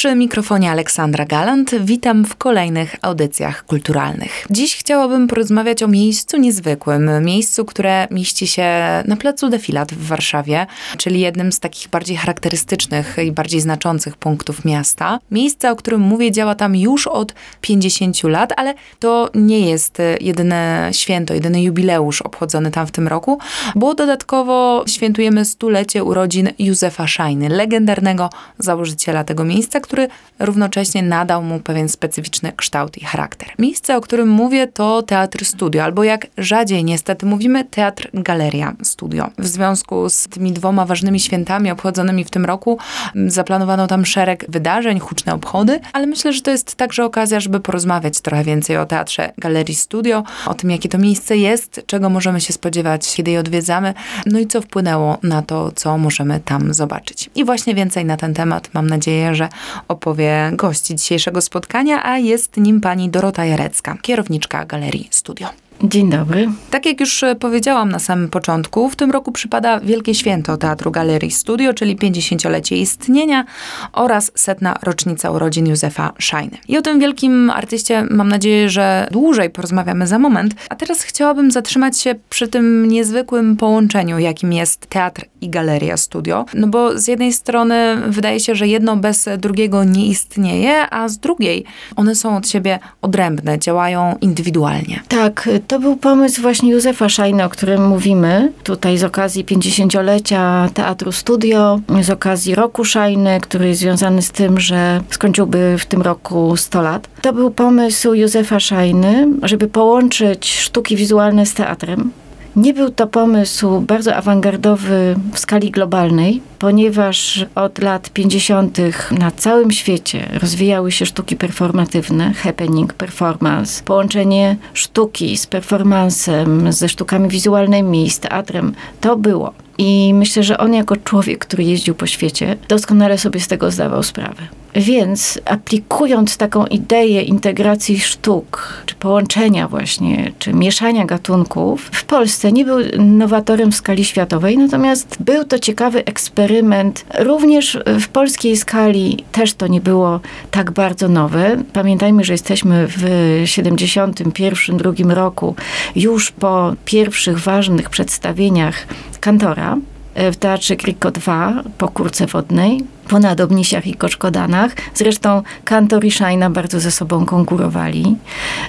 Przy mikrofonie Aleksandra Galant witam w kolejnych audycjach kulturalnych. Dziś chciałabym porozmawiać o miejscu niezwykłym, miejscu, które mieści się na placu Defilat w Warszawie, czyli jednym z takich bardziej charakterystycznych i bardziej znaczących punktów miasta. Miejsce, o którym mówię, działa tam już od 50 lat, ale to nie jest jedyne święto, jedyny jubileusz obchodzony tam w tym roku, bo dodatkowo świętujemy stulecie urodzin Józefa Szajny, legendarnego założyciela tego miejsca, który równocześnie nadał mu pewien specyficzny kształt i charakter. Miejsce, o którym mówię, to Teatr Studio, albo jak rzadziej niestety mówimy, Teatr Galeria Studio. W związku z tymi dwoma ważnymi świętami obchodzonymi w tym roku zaplanowano tam szereg wydarzeń, huczne obchody, ale myślę, że to jest także okazja, żeby porozmawiać trochę więcej o Teatrze Galerii Studio, o tym, jakie to miejsce jest, czego możemy się spodziewać, kiedy je odwiedzamy, no i co wpłynęło na to, co możemy tam zobaczyć. I właśnie więcej na ten temat mam nadzieję, że opowie gości dzisiejszego spotkania, a jest nim pani Dorota Jarecka, kierowniczka Galerii Studio. Dzień dobry. Tak jak już e, powiedziałam na samym początku, w tym roku przypada Wielkie Święto Teatru Galerii Studio, czyli 50-lecie istnienia oraz setna rocznica urodzin Józefa Szajny. I o tym wielkim artyście mam nadzieję, że dłużej porozmawiamy za moment, a teraz chciałabym zatrzymać się przy tym niezwykłym połączeniu, jakim jest teatr i Galeria Studio. No bo z jednej strony wydaje się, że jedno bez drugiego nie istnieje, a z drugiej one są od siebie odrębne, działają indywidualnie. Tak, to był pomysł właśnie Józefa Szajny, o którym mówimy. Tutaj z okazji 50-lecia Teatru Studio, z okazji roku Szajny, który jest związany z tym, że skończyłby w tym roku 100 lat. To był pomysł Józefa Szajny, żeby połączyć sztuki wizualne z teatrem. Nie był to pomysł bardzo awangardowy w skali globalnej, ponieważ od lat 50. na całym świecie rozwijały się sztuki performatywne, happening, performance, połączenie sztuki z performancem, ze sztukami wizualnymi, z teatrem. To było. I myślę, że on jako człowiek, który jeździł po świecie, doskonale sobie z tego zdawał sprawę. Więc aplikując taką ideę integracji sztuk, czy połączenia właśnie, czy mieszania gatunków, w Polsce nie był nowatorem w skali światowej, natomiast był to ciekawy eksperyment. Również w polskiej skali też to nie było tak bardzo nowe. Pamiętajmy, że jesteśmy w 71-2 roku, już po pierwszych ważnych przedstawieniach Kantora w Teatrze Kriko 2 po Kurce Wodnej, po Nadobnisiach i Koczkodanach. Zresztą Kantor i Szajna bardzo ze sobą konkurowali.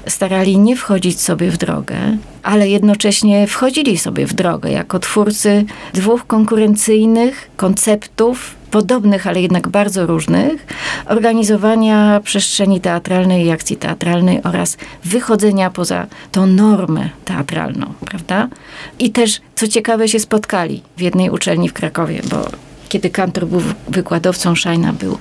Starali nie wchodzić sobie w drogę, ale jednocześnie wchodzili sobie w drogę jako twórcy dwóch konkurencyjnych konceptów podobnych, ale jednak bardzo różnych, organizowania przestrzeni teatralnej i akcji teatralnej oraz wychodzenia poza tą normę teatralną, prawda? I też, co ciekawe, się spotkali w jednej uczelni w Krakowie, bo kiedy Kantor był wykładowcą, Szajna był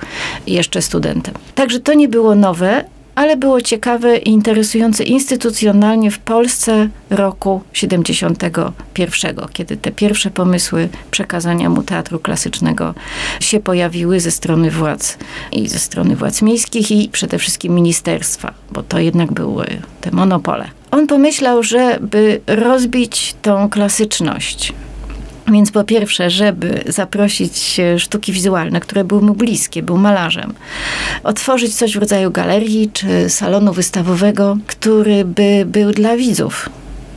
jeszcze studentem. Także to nie było nowe, ale było ciekawe i interesujące instytucjonalnie w Polsce roku 71, kiedy te pierwsze pomysły przekazania mu teatru klasycznego się pojawiły ze strony władz i ze strony władz miejskich i przede wszystkim ministerstwa, bo to jednak były te monopole. On pomyślał, żeby rozbić tą klasyczność więc po pierwsze, żeby zaprosić sztuki wizualne, które były mu bliskie, był malarzem, otworzyć coś w rodzaju galerii czy salonu wystawowego, który by był dla widzów,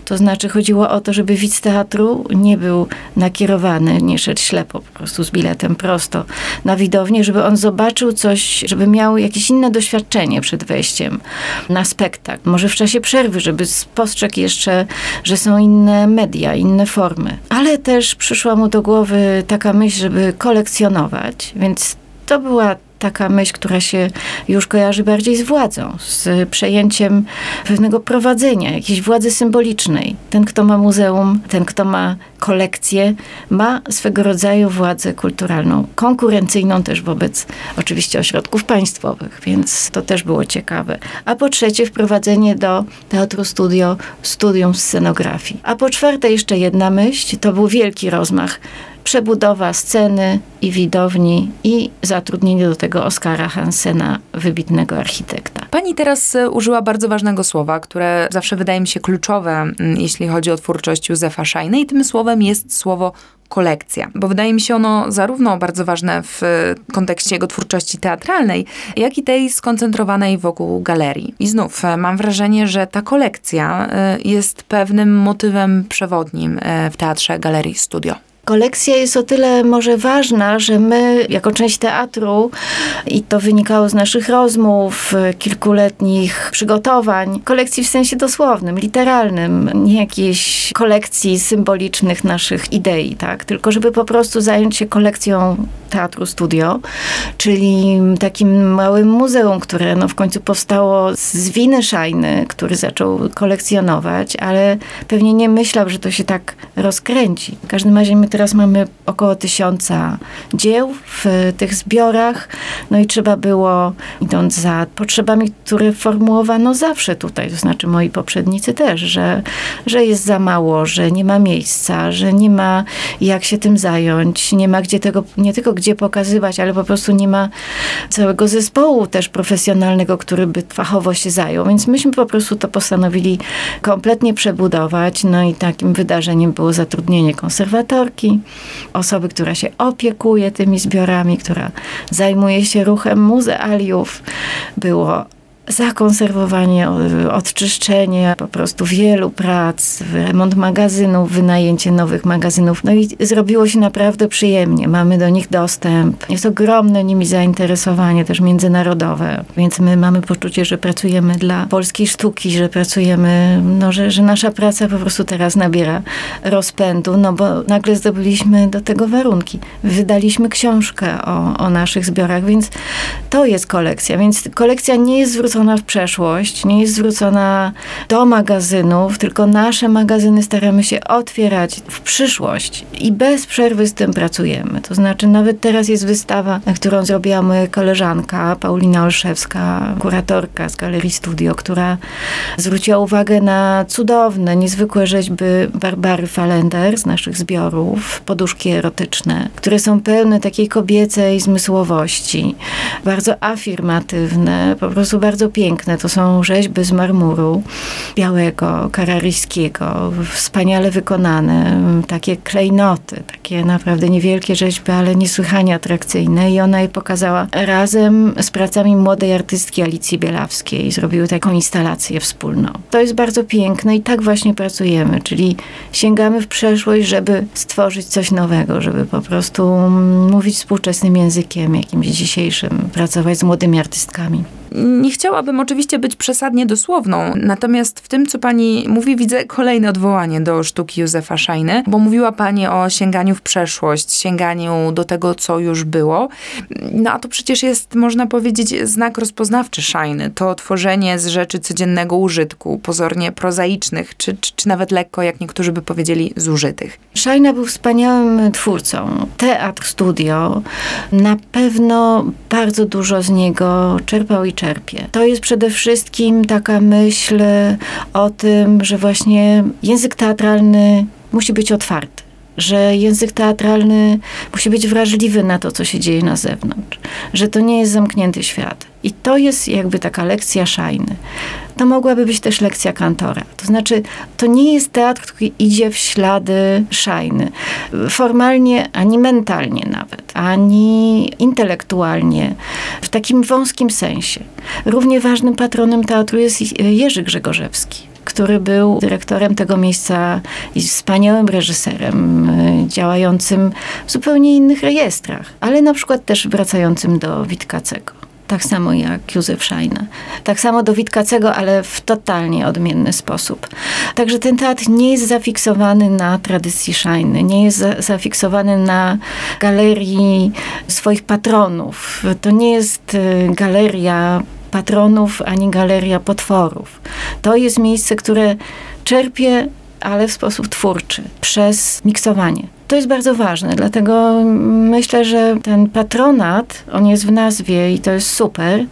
to znaczy chodziło o to, żeby widz teatru nie był nakierowany, nie szedł ślepo po prostu z biletem prosto na widownię, żeby on zobaczył coś, żeby miał jakieś inne doświadczenie przed wejściem na spektakl. Może w czasie przerwy, żeby spostrzegł jeszcze, że są inne media, inne formy. Ale też przyszła mu do głowy taka myśl, żeby kolekcjonować, więc to była taka myśl, która się już kojarzy bardziej z władzą, z przejęciem pewnego prowadzenia, jakiejś władzy symbolicznej. Ten, kto ma muzeum, ten, kto ma kolekcję, ma swego rodzaju władzę kulturalną, konkurencyjną też wobec oczywiście ośrodków państwowych, więc to też było ciekawe. A po trzecie, wprowadzenie do Teatru Studio studium scenografii. A po czwarte, jeszcze jedna myśl, to był wielki rozmach przebudowa sceny i widowni i zatrudnienie do tego Oskara Hansena, wybitnego architekta. Pani teraz e, użyła bardzo ważnego słowa, które zawsze wydaje mi się kluczowe, mm, jeśli chodzi o twórczość Józefa Szajny i tym słowem jest słowo kolekcja, bo wydaje mi się ono zarówno bardzo ważne w kontekście jego twórczości teatralnej, jak i tej skoncentrowanej wokół galerii. I znów e, mam wrażenie, że ta kolekcja e, jest pewnym motywem przewodnim e, w teatrze Galerii Studio. Kolekcja jest o tyle może ważna, że my, jako część teatru, i to wynikało z naszych rozmów, kilkuletnich przygotowań, kolekcji w sensie dosłownym, literalnym, nie jakiejś kolekcji symbolicznych naszych idei, tak? Tylko żeby po prostu zająć się kolekcją teatru studio, czyli takim małym muzeum, które no w końcu powstało z winy Szajny, który zaczął kolekcjonować, ale pewnie nie myślał, że to się tak rozkręci. W każdym razie my teraz mamy około tysiąca dzieł w tych zbiorach, no i trzeba było, idąc za potrzebami, które formułowano zawsze tutaj, to znaczy moi poprzednicy też, że, że jest za mało, że nie ma miejsca, że nie ma jak się tym zająć, nie ma gdzie tego, nie tylko gdzie pokazywać, ale po prostu nie ma całego zespołu też profesjonalnego, który by fachowo się zajął. Więc myśmy po prostu to postanowili kompletnie przebudować. No i takim wydarzeniem było zatrudnienie konserwatorki, osoby, która się opiekuje tymi zbiorami, która zajmuje się ruchem muzealiów. Było zakonserwowanie, odczyszczenie po prostu wielu prac, remont magazynów, wynajęcie nowych magazynów. No i zrobiło się naprawdę przyjemnie. Mamy do nich dostęp. Jest ogromne nimi zainteresowanie też międzynarodowe, więc my mamy poczucie, że pracujemy dla polskiej sztuki, że pracujemy, no, że, że nasza praca po prostu teraz nabiera rozpędu, no bo nagle zdobyliśmy do tego warunki. Wydaliśmy książkę o, o naszych zbiorach, więc to jest kolekcja. Więc kolekcja nie jest zwrócona zwrócona w przeszłość, nie jest zwrócona do magazynów, tylko nasze magazyny staramy się otwierać w przyszłość i bez przerwy z tym pracujemy. To znaczy, nawet teraz jest wystawa, którą zrobiła moja koleżanka Paulina Olszewska, kuratorka z Galerii Studio, która zwróciła uwagę na cudowne, niezwykłe rzeźby Barbary Falender z naszych zbiorów, poduszki erotyczne, które są pełne takiej kobiecej zmysłowości, bardzo afirmatywne, po prostu bardzo bardzo piękne. To są rzeźby z marmuru białego, kararyjskiego, wspaniale wykonane, takie klejnoty, takie naprawdę niewielkie rzeźby, ale niesłychanie atrakcyjne. I ona je pokazała razem z pracami młodej artystki Alicji Bielawskiej. Zrobiły taką instalację wspólną. To jest bardzo piękne i tak właśnie pracujemy, czyli sięgamy w przeszłość, żeby stworzyć coś nowego, żeby po prostu mówić współczesnym językiem, jakimś dzisiejszym, pracować z młodymi artystkami. Nie chciałabym oczywiście być przesadnie dosłowną, natomiast w tym, co pani mówi, widzę kolejne odwołanie do sztuki Józefa Szajny, bo mówiła pani o sięganiu w przeszłość, sięganiu do tego, co już było. No a to przecież jest, można powiedzieć, znak rozpoznawczy Szajny. To tworzenie z rzeczy codziennego użytku, pozornie prozaicznych, czy, czy, czy nawet lekko, jak niektórzy by powiedzieli, zużytych. Szajna był wspaniałym twórcą. Teatr, studio, na pewno bardzo dużo z niego czerpał i czerpał czerpie. To jest przede wszystkim taka myśl o tym, że właśnie język teatralny musi być otwarty że język teatralny musi być wrażliwy na to, co się dzieje na zewnątrz, że to nie jest zamknięty świat. I to jest jakby taka lekcja szajny. To mogłaby być też lekcja kantora. To znaczy, to nie jest teatr, który idzie w ślady szajny. Formalnie, ani mentalnie nawet, ani intelektualnie, w takim wąskim sensie. Równie ważnym patronem teatru jest Jerzy Grzegorzewski który był dyrektorem tego miejsca i wspaniałym reżyserem, y, działającym w zupełnie innych rejestrach, ale na przykład też wracającym do Witkacego tak samo jak Józef Szajna. Tak samo do Witkacego, ale w totalnie odmienny sposób. Także ten teatr nie jest zafiksowany na tradycji Szajny, nie jest za, zafiksowany na galerii swoich patronów. To nie jest y, galeria patronów, ani galeria potworów. To jest miejsce, które czerpie ale w sposób twórczy, przez miksowanie. To jest bardzo ważne, dlatego myślę, że ten patronat, on jest w nazwie i to jest super,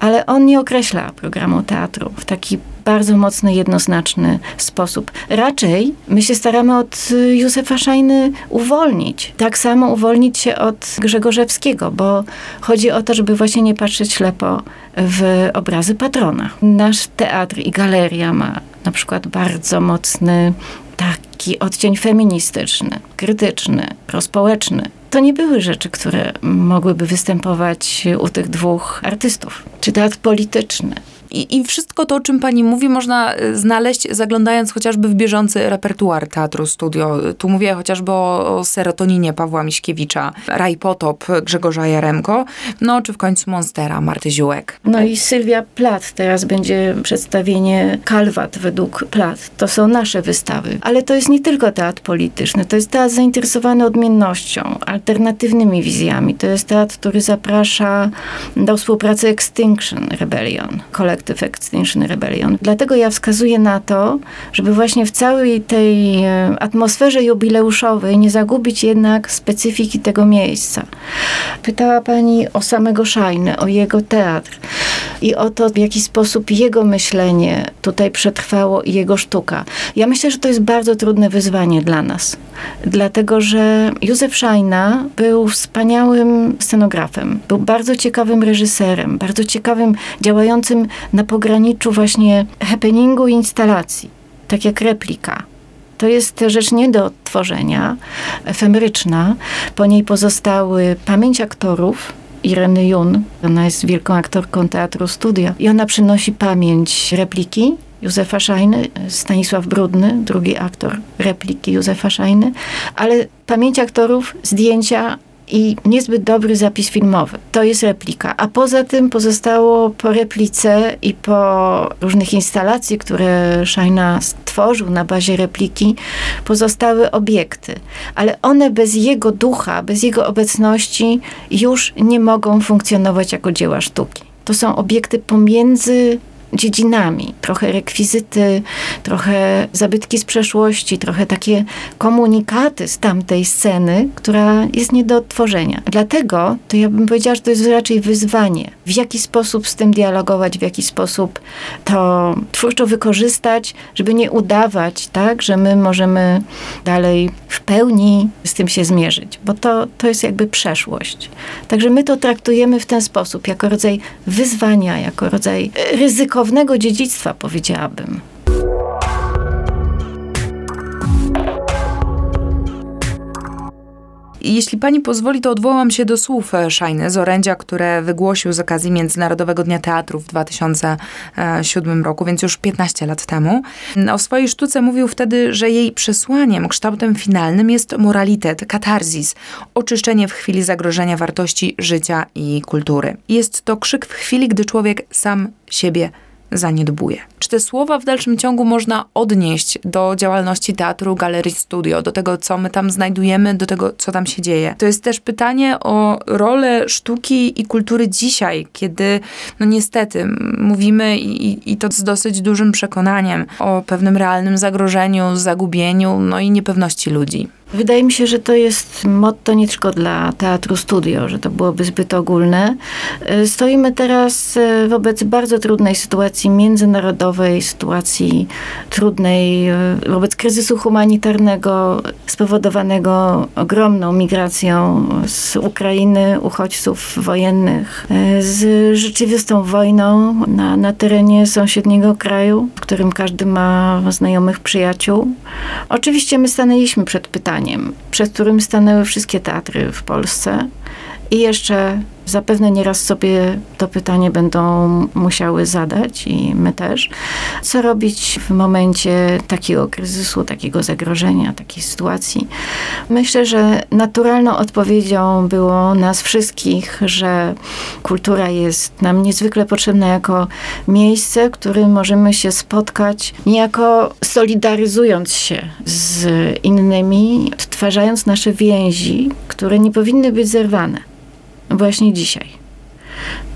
ale on nie określa programu teatru w taki bardzo mocny, jednoznaczny sposób. Raczej my się staramy od Józefa Szajny uwolnić. Tak samo uwolnić się od Grzegorzewskiego, bo chodzi o to, żeby właśnie nie patrzeć ślepo w obrazy patrona. Nasz teatr i galeria ma na przykład bardzo mocny taki odcień feministyczny, krytyczny, prospołeczny. To nie były rzeczy, które mogłyby występować u tych dwóch artystów. Czy teatr polityczny, i, I, wszystko to, o czym pani mówi, można y, znaleźć zaglądając chociażby w bieżący repertuar Teatru Studio. Tu mówię chociażby o, Serotoninie Pawła Miśkiewicza, Raj Potop Grzegorza Jaremko, no czy w końcu Monstera Marty Ziółek. No i Sylwia Plat, teraz będzie przedstawienie Kalwat według Plat. To są nasze wystawy. Ale to jest nie tylko teatr polityczny, to jest teatr zainteresowany odmiennością, alternatywnymi wizjami. To jest teatr, który zaprasza do współpracy Extinction Rebellion, Collective Extinction Rebellion. Dlatego ja wskazuję na to, żeby właśnie w całej tej e, atmosferze jubileuszowej nie zagubić jednak specyfiki tego miejsca. Pytała pani o samego Szajny, o jego teatr i o to, w jaki sposób jego myślenie tutaj przetrwało i jego sztuka. Ja myślę, że to jest bardzo trudne wyzwanie dla nas, dlatego że Józef Szajna był wspaniałym scenografem, był bardzo ciekawym reżyserem, bardzo ciekawym, działającym na pograniczu właśnie happeningu i instalacji, tak jak replika. To jest rzecz nie do odtworzenia, efemeryczna. Po niej pozostały pamięć aktorów, Ireny Jun. Ona jest wielką aktorką teatru studia i ona przynosi pamięć repliki Józefa Szajny, Stanisław Brudny, drugi aktor repliki Józefa Szajny, ale pamięć aktorów, zdjęcia i niezbyt dobry zapis filmowy. To jest replika. A poza tym pozostało po replice i po różnych instalacji, które Szajna stworzył na bazie repliki, pozostały obiekty. Ale one bez jego ducha, bez jego obecności już nie mogą funkcjonować jako dzieła sztuki. To są obiekty pomiędzy dziedzinami. Trochę rekwizyty, trochę zabytki z przeszłości, trochę takie komunikaty z tamtej sceny, która jest nie do odtworzenia. Dlatego to ja bym powiedziała, że to jest raczej wyzwanie. W jaki sposób z tym dialogować, w jaki sposób to twórczo wykorzystać, żeby nie udawać, tak, że my możemy dalej w pełni z tym się zmierzyć, bo to, to jest jakby przeszłość. Także my to traktujemy w ten sposób, jako rodzaj wyzwania, jako rodzaj ryzyko ryzykownego dziedzictwa, powiedziałabym. Jeśli pani pozwoli, to odwołam się do słów e, Szajny z orędzia, które wygłosił z okazji Międzynarodowego Dnia Teatru w 2007 roku, więc już 15 lat temu. O swojej sztuce mówił wtedy, że jej przesłaniem, kształtem finalnym jest moralitet, katarzis, oczyszczenie w chwili zagrożenia wartości życia i kultury. Jest to krzyk w chwili, gdy człowiek sam siebie zaniedbuje. Czy te słowa w dalszym ciągu można odnieść do działalności teatru, galerii, studio, do tego, co my tam znajdujemy, do tego, co tam się dzieje? To jest też pytanie o rolę sztuki i kultury dzisiaj, kiedy, no niestety, mówimy i, i to z dosyć dużym przekonaniem o pewnym realnym zagrożeniu, zagubieniu, no i niepewności ludzi. Wydaje mi się, że to jest motto nie tylko dla teatru studio, że to byłoby zbyt ogólne. E, stoimy teraz e, wobec bardzo trudnej sytuacji międzynarodowej, sytuacji trudnej e, wobec kryzysu humanitarnego spowodowanego ogromną migracją z Ukrainy, uchodźców wojennych, z rzeczywistą wojną na, na terenie sąsiedniego kraju, w którym każdy ma znajomych przyjaciół. Oczywiście my stanęliśmy przed pytaniem, wyzwaniem, przed którym stanęły wszystkie teatry w Polsce. I jeszcze zapewne nieraz sobie to pytanie będą musiały zadać i my też. Co robić w momencie takiego kryzysu, takiego zagrożenia, takiej sytuacji? Myślę, że naturalną odpowiedzią było nas wszystkich, że kultura jest nam niezwykle potrzebna jako miejsce, w którym możemy się spotkać, niejako solidaryzując się z innymi, odtwarzając nasze więzi, które nie powinny być zerwane właśnie dzisiaj.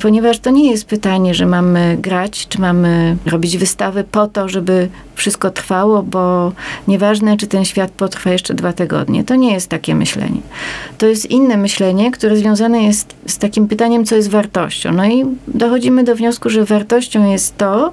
ponieważ to nie jest pytanie, że mamy grać, czy mamy robić wystawy po to, żeby wszystko trwało, bo nieważne, czy ten świat potrwa jeszcze dwa tygodnie. To nie jest takie myślenie. To jest inne myślenie, które związane jest z takim pytaniem, co jest wartością. No i dochodzimy do wniosku, że wartością jest to,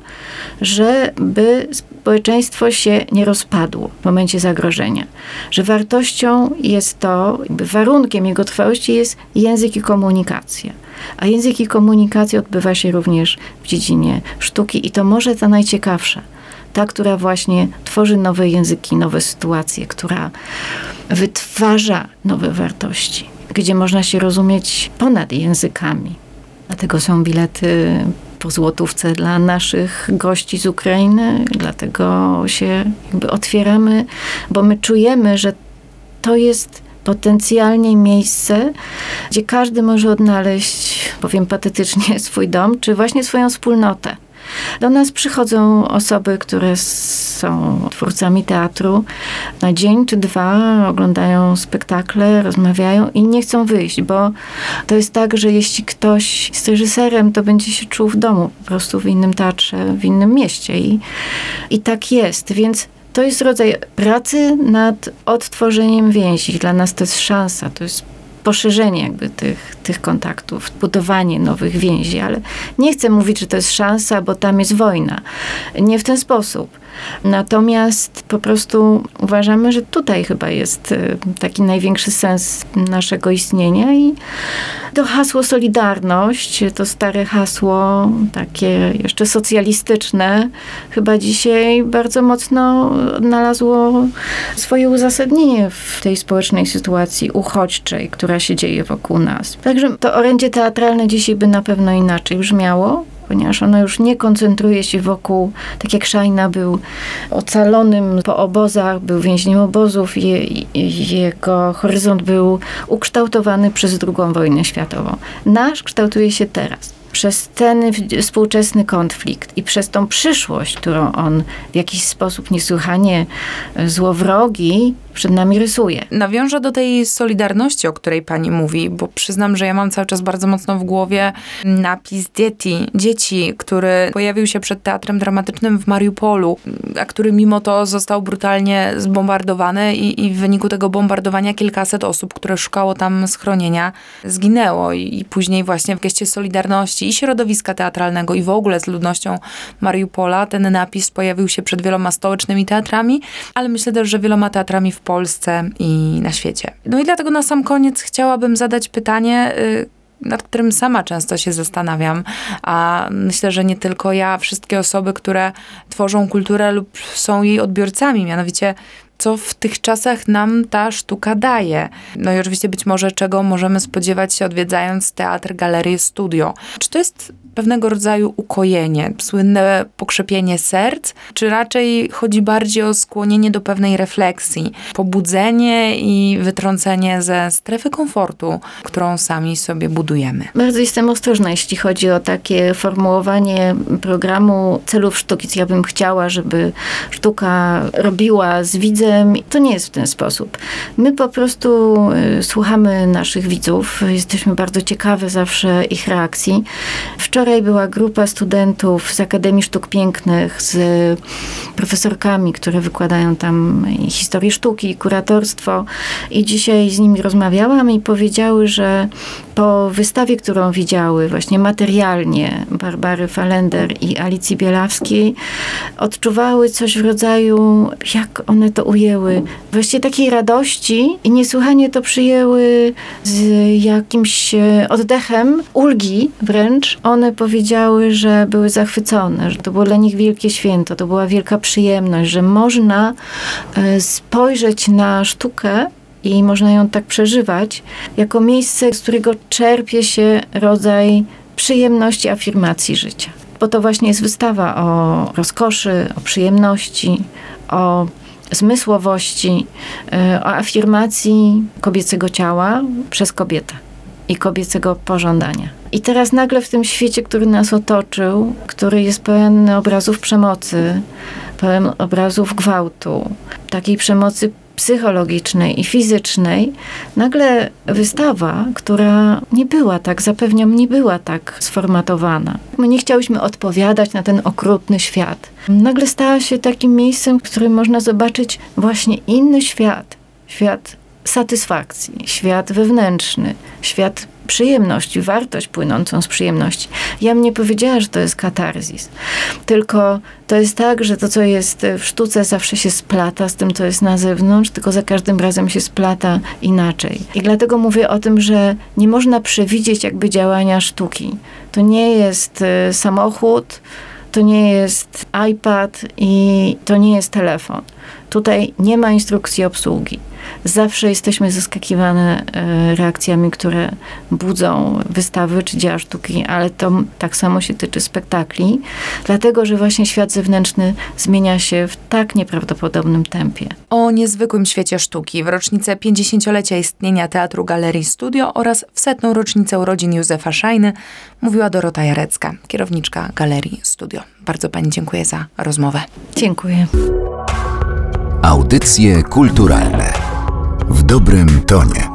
żeby społeczeństwo się nie rozpadło w momencie zagrożenia. Że wartością jest to, warunkiem jego trwałości jest język i komunikacja. A język i komunikacja odbywa się również w dziedzinie sztuki i to może ta najciekawsza. Ta, która właśnie tworzy nowe języki, nowe sytuacje, która wytwarza nowe wartości, gdzie można się rozumieć ponad językami. Dlatego są bilety po złotówce dla naszych gości z Ukrainy, dlatego się otwieramy, bo my czujemy, że to jest potencjalnie miejsce, gdzie każdy może odnaleźć, powiem patetycznie, swój dom, czy właśnie swoją wspólnotę. Do nas przychodzą osoby, które są twórcami teatru na dzień czy dwa, oglądają spektakle, rozmawiają i nie chcą wyjść, bo to jest tak, że jeśli ktoś jest reżyserem, to będzie się czuł w domu, po prostu w innym teatrze, w innym mieście. I, i tak jest, więc to jest rodzaj pracy nad odtworzeniem więzi. Dla nas to jest szansa, to jest poszerzenie jakby tych, tych kontaktów, budowanie nowych więzi, ale nie chcę mówić, że to jest szansa, bo tam jest wojna. Nie w ten sposób. Natomiast po prostu uważamy, że tutaj chyba jest y, taki największy sens naszego istnienia i to hasło Solidarność, to stare hasło, takie jeszcze socjalistyczne, chyba dzisiaj bardzo mocno odnalazło swoje uzasadnienie w tej społecznej sytuacji uchodźczej, która się dzieje wokół nas. Także to orędzie teatralne dzisiaj by na pewno inaczej brzmiało ponieważ ona już nie koncentruje się wokół, tak jak Szajna był ocalonym po obozach, był więźniem obozów, je, jego horyzont był ukształtowany przez II wojnę światową. Nasz kształtuje się teraz przez ten współczesny konflikt i przez tą przyszłość, którą on w jakiś sposób niesłychanie złowrogi przed nami rysuje. Nawiążę do tej solidarności, o której pani mówi, bo przyznam, że ja mam cały czas bardzo mocno w głowie napis dzieci, dzieci, który pojawił się przed Teatrem Dramatycznym w Mariupolu, a który mimo to został brutalnie zbombardowany i, i w wyniku tego bombardowania kilkaset osób, które szukało tam schronienia, zginęło i, i później właśnie w geście solidarności i środowiska teatralnego i w ogóle z ludnością Mariupola ten napis pojawił się przed wieloma stołecznymi teatrami, ale myślę też, że wieloma teatrami w Polsce i na świecie. No i dlatego na sam koniec chciałabym zadać pytanie, y, nad którym sama często się zastanawiam, a myślę, że nie tylko ja, wszystkie osoby, które tworzą kulturę lub są jej odbiorcami, mianowicie co w tych czasach nam ta sztuka daje. No i oczywiście być może czego możemy spodziewać się odwiedzając teatr, galerię, studio. Czy to jest pewnego rodzaju ukojenie, słynne pokrzepienie serc, czy raczej chodzi bardziej o skłonienie do pewnej refleksji, pobudzenie i wytrącenie ze strefy komfortu, którą sami sobie budujemy? Bardzo jestem ostrożna, jeśli chodzi o takie formułowanie programu celów sztuki. Ja bym chciała, żeby sztuka robiła z widzem. To nie jest w ten sposób. My po prostu y, słuchamy naszych widzów, jesteśmy bardzo ciekawe zawsze ich reakcji. Wczoraj była grupa studentów z Akademii Sztuk Pięknych, z profesorkami, które wykładają tam historię sztuki i kuratorstwo. I dzisiaj z nimi rozmawiałam i powiedziały, że po wystawie, którą widziały właśnie materialnie Barbary Falender i Alicji Bielawskiej, odczuwały coś w rodzaju, jak one to ujęły, właściwie takiej radości i niesłychanie to przyjęły z jakimś oddechem, ulgi wręcz. One powiedziały, że były zachwycone, że to było dla nich wielkie święto, to była wielka przyjemność, że można e, spojrzeć na sztukę i można ją tak przeżywać, jako miejsce, z którego czerpie się rodzaj przyjemności, afirmacji życia. Bo to właśnie jest wystawa o rozkoszy, o przyjemności, o zmysłowości, e, o afirmacji kobiecego ciała przez kobietę i kobiecego pożądania. I teraz nagle w tym świecie, który nas otoczył, który jest pełen obrazów przemocy, pełen obrazów gwałtu, takiej przemocy psychologicznej i fizycznej, nagle wystawa, która nie była tak, zapewniam, nie była tak sformatowana. My nie chciałyśmy odpowiadać na ten okrutny świat. Nagle stała się takim miejscem, w którym można zobaczyć właśnie inny świat. Świat satysfakcji, świat wewnętrzny, świat przyjemności, wartość płynącą z przyjemności. Ja bym nie powiedziała, że to jest katarzis, tylko to jest tak, że to, co jest w sztuce, zawsze się splata z tym, co jest na zewnątrz, tylko za każdym razem się splata inaczej. I dlatego mówię o tym, że nie można przewidzieć jakby działania sztuki. To nie jest y, samochód, to nie jest iPad i to nie jest telefon. Tutaj nie ma instrukcji obsługi. Zawsze jesteśmy zaskakiwane e, reakcjami, które budzą wystawy czy dzieła sztuki, ale to tak samo się tyczy spektakli, dlatego że właśnie świat zewnętrzny zmienia się w tak nieprawdopodobnym tempie. O niezwykłym świecie sztuki w rocznicę 50-lecia istnienia Teatru Galerii Studio oraz w setną rocznicę urodzin Józefa Szajny mówiła Dorota Jarecka, kierowniczka Galerii Studio. Bardzo Pani dziękuję za rozmowę. Dziękuję. Audycje kulturalne w dobrym tonie.